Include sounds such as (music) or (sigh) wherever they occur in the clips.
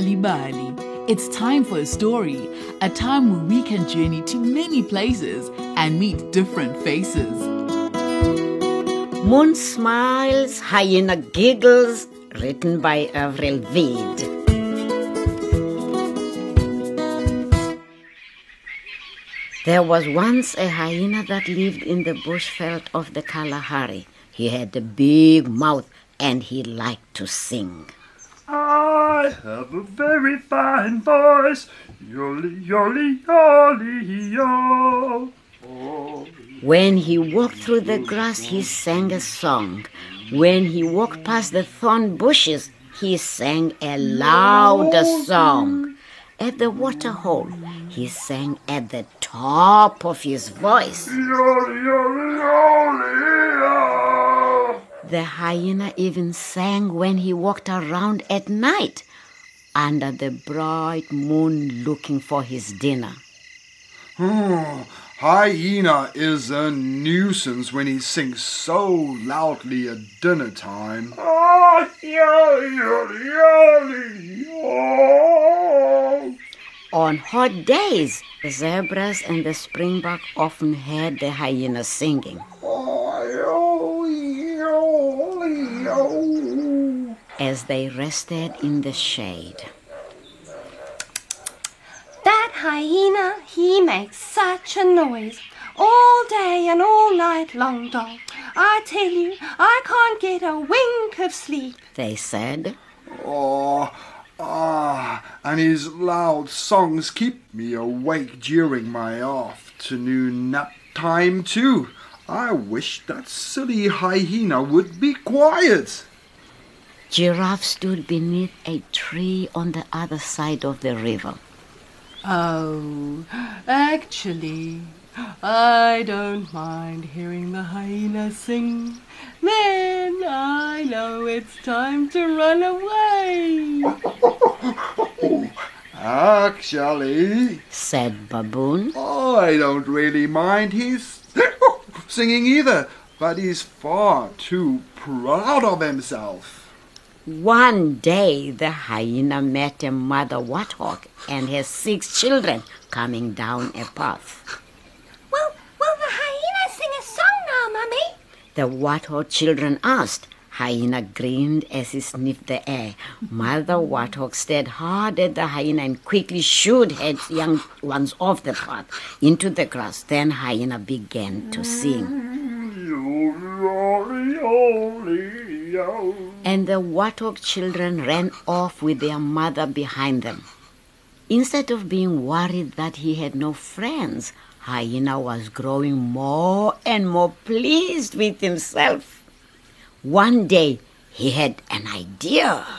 Welcome Bali. It's time for a story, a time where we can journey to many places and meet different faces. Moon smiles, hyena giggles, written by Avril Veed. There was once a hyena that lived in the bushveld of the Kalahari. He had a big mouth and he liked to sing. Oh, I have a very fine voice. Yoli, yoli, yoli, yo. Oh. When he walked through the grass, he sang a song. When he walked past the thorn bushes, he sang a louder song. At the water hole, he sang at the top of his voice. The hyena even sang when he walked around at night under the bright moon looking for his dinner. Oh, hyena is a nuisance when he sings so loudly at dinner time. Oh. On hot days, the zebras and the springbok often heard the hyena singing. Oh, yoli, yoli, yo. As they rested in the shade. That hyena, he makes such a noise. All day and all night long, dog. I tell you, I can't get a wink of sleep. They said, Oh, ah, and his loud songs keep me awake during my afternoon nap time too. I wish that silly hyena would be quiet. Giraffe stood beneath a tree on the other side of the river. Oh, actually, I don't mind hearing the hyena sing. Then I know it's time to run away. (laughs) Actually, Said Baboon. Oh, I don't really mind his (laughs) singing either, but he's far too proud of himself. One day the hyena met a mother warthog and her six children coming down a path. Will, will the hyena sing a song now, Mummy? The warthog children asked. Hyena grinned as he sniffed the air. Mother warthog stared hard at the hyena and quickly shooed her young ones off the path into the grass. Then hyena began to sing. And the warthog children ran off with their mother behind them. Instead of being worried that he had no friends, Hyena was growing more and more pleased with himself. One day, he had an idea. (laughs)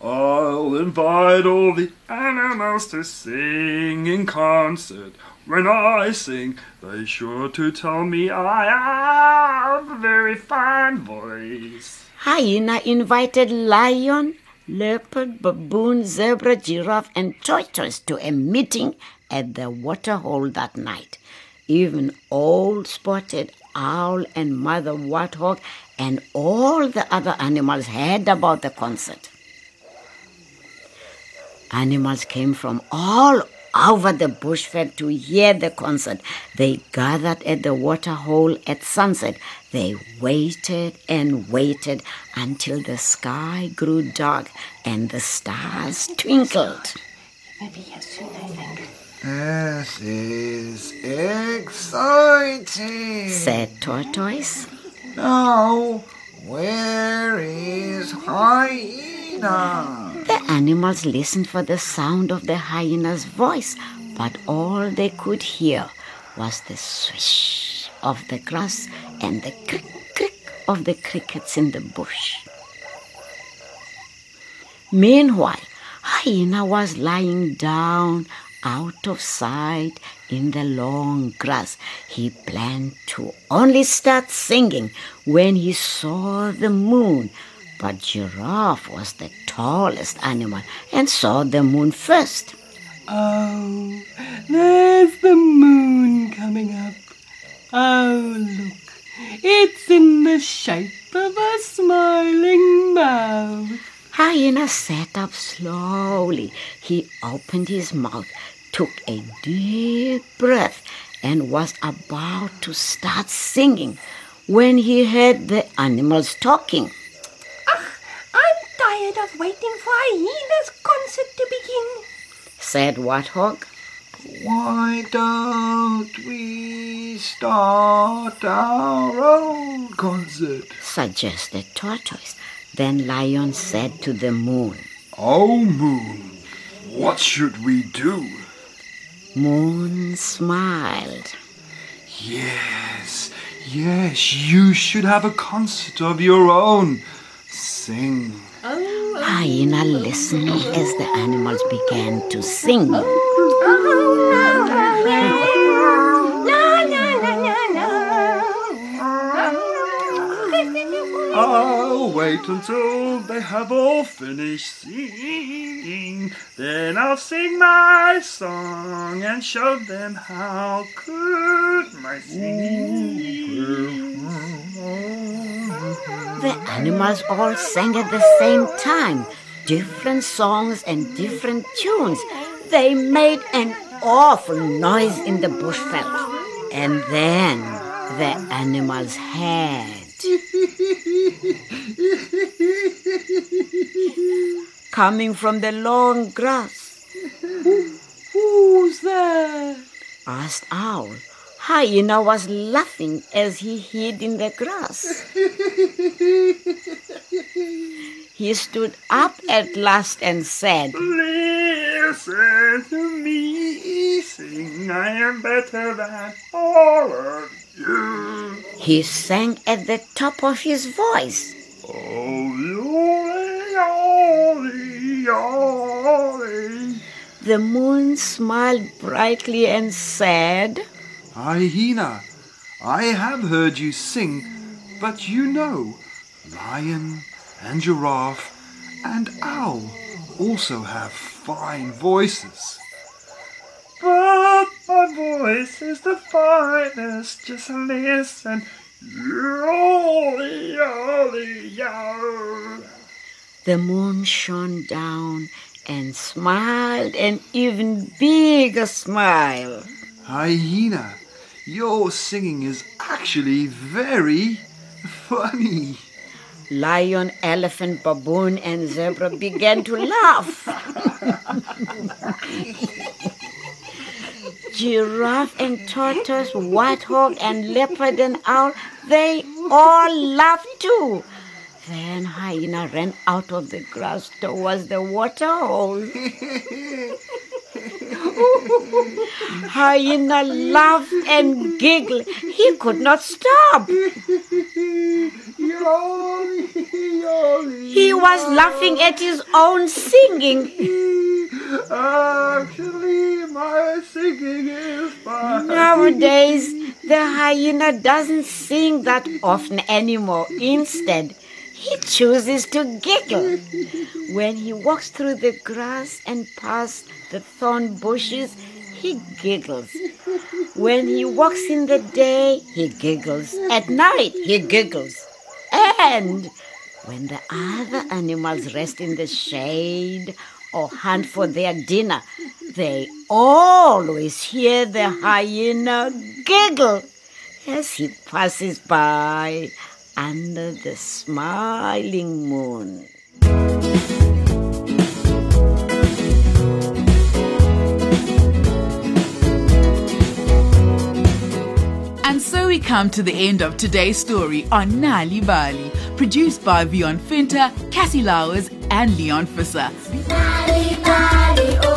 I'll invite all the animals to sing in concert. When I sing, they sure to tell me I have a very fine voice. Hyena invited lion, leopard, baboon, zebra, giraffe, and tortoise to a meeting at the waterhole that night. Even old spotted owl and mother warthog and all the other animals heard about the concert. Animals came from all over the bushveld to hear the concert. They gathered at the waterhole at sunset. They waited and waited until the sky grew dark and the stars twinkled. Maybe here soon, I think. This is exciting. Said Tortoise. Now, where is hyena? Animals listened for the sound of the hyena's voice, but all they could hear was the swish of the grass and the crick crick of the crickets in the bush. Meanwhile, hyena was lying down out of sight in the long grass. He planned to only start singing when he saw the moon. But Giraffe was the tallest animal and saw the moon first. Oh, there's the moon coming up. Oh, look, it's in the shape of a smiling mouth. Hyena sat up slowly. He opened his mouth, took a deep breath, and was about to start singing when he heard the animals talking. I'm tired of waiting for Hyena's concert to begin. Said Warthog. Why don't we start our own concert? Suggested Tortoise. Then Lion said to the moon. Oh, Moon, what should we do? Moon smiled. Yes, yes, you should have a concert of your own. Sing. Oh, Hyena listened as the animals began to sing. I'll wait until they have all finished singing. Then I'll sing my song and show them how good my singing is. The animals all sang at the same time, different songs and different tunes. They made an awful noise in the bushveld. And then the animals had. Coming from the long grass, Who's there? asked Owl. Hyena was laughing as he hid in the grass. (laughs) He stood up at last and said, Listen to me sing, I am better than all of you. He sang at the top of his voice. Oh, yoli, yoli, yoli. The moon smiled brightly and said, Hyena, I have heard you sing, but you know, lion and giraffe and owl also have fine voices. But my voice is the finest, just listen. The moon shone down and smiled an even bigger smile. Hyena, your singing is actually very funny. Lion, elephant, baboon, and zebra began to laugh. Giraffe and tortoise, warthog and leopard and owl, they all laughed too. Then hyena ran out of the grass towards the water hole. (laughs) hyena laughed and giggled. He could not stop. He was laughing at his own singing. Actually, my singing is fine. Nowadays, the hyena doesn't sing that often anymore. Instead, he chooses to giggle. When he walks through the grass and past the thorn bushes, he giggles. When he walks in the day, he giggles. At night, he giggles. And when the other animals rest in the shade or hunt for their dinner, they always hear the hyena giggle as he passes by under the smiling moon. And so we come to the end of today's story on Nal'ibali, produced by Vion Finter, Cassie Lowers, and Leon Fisser. Bali, Bali, oh.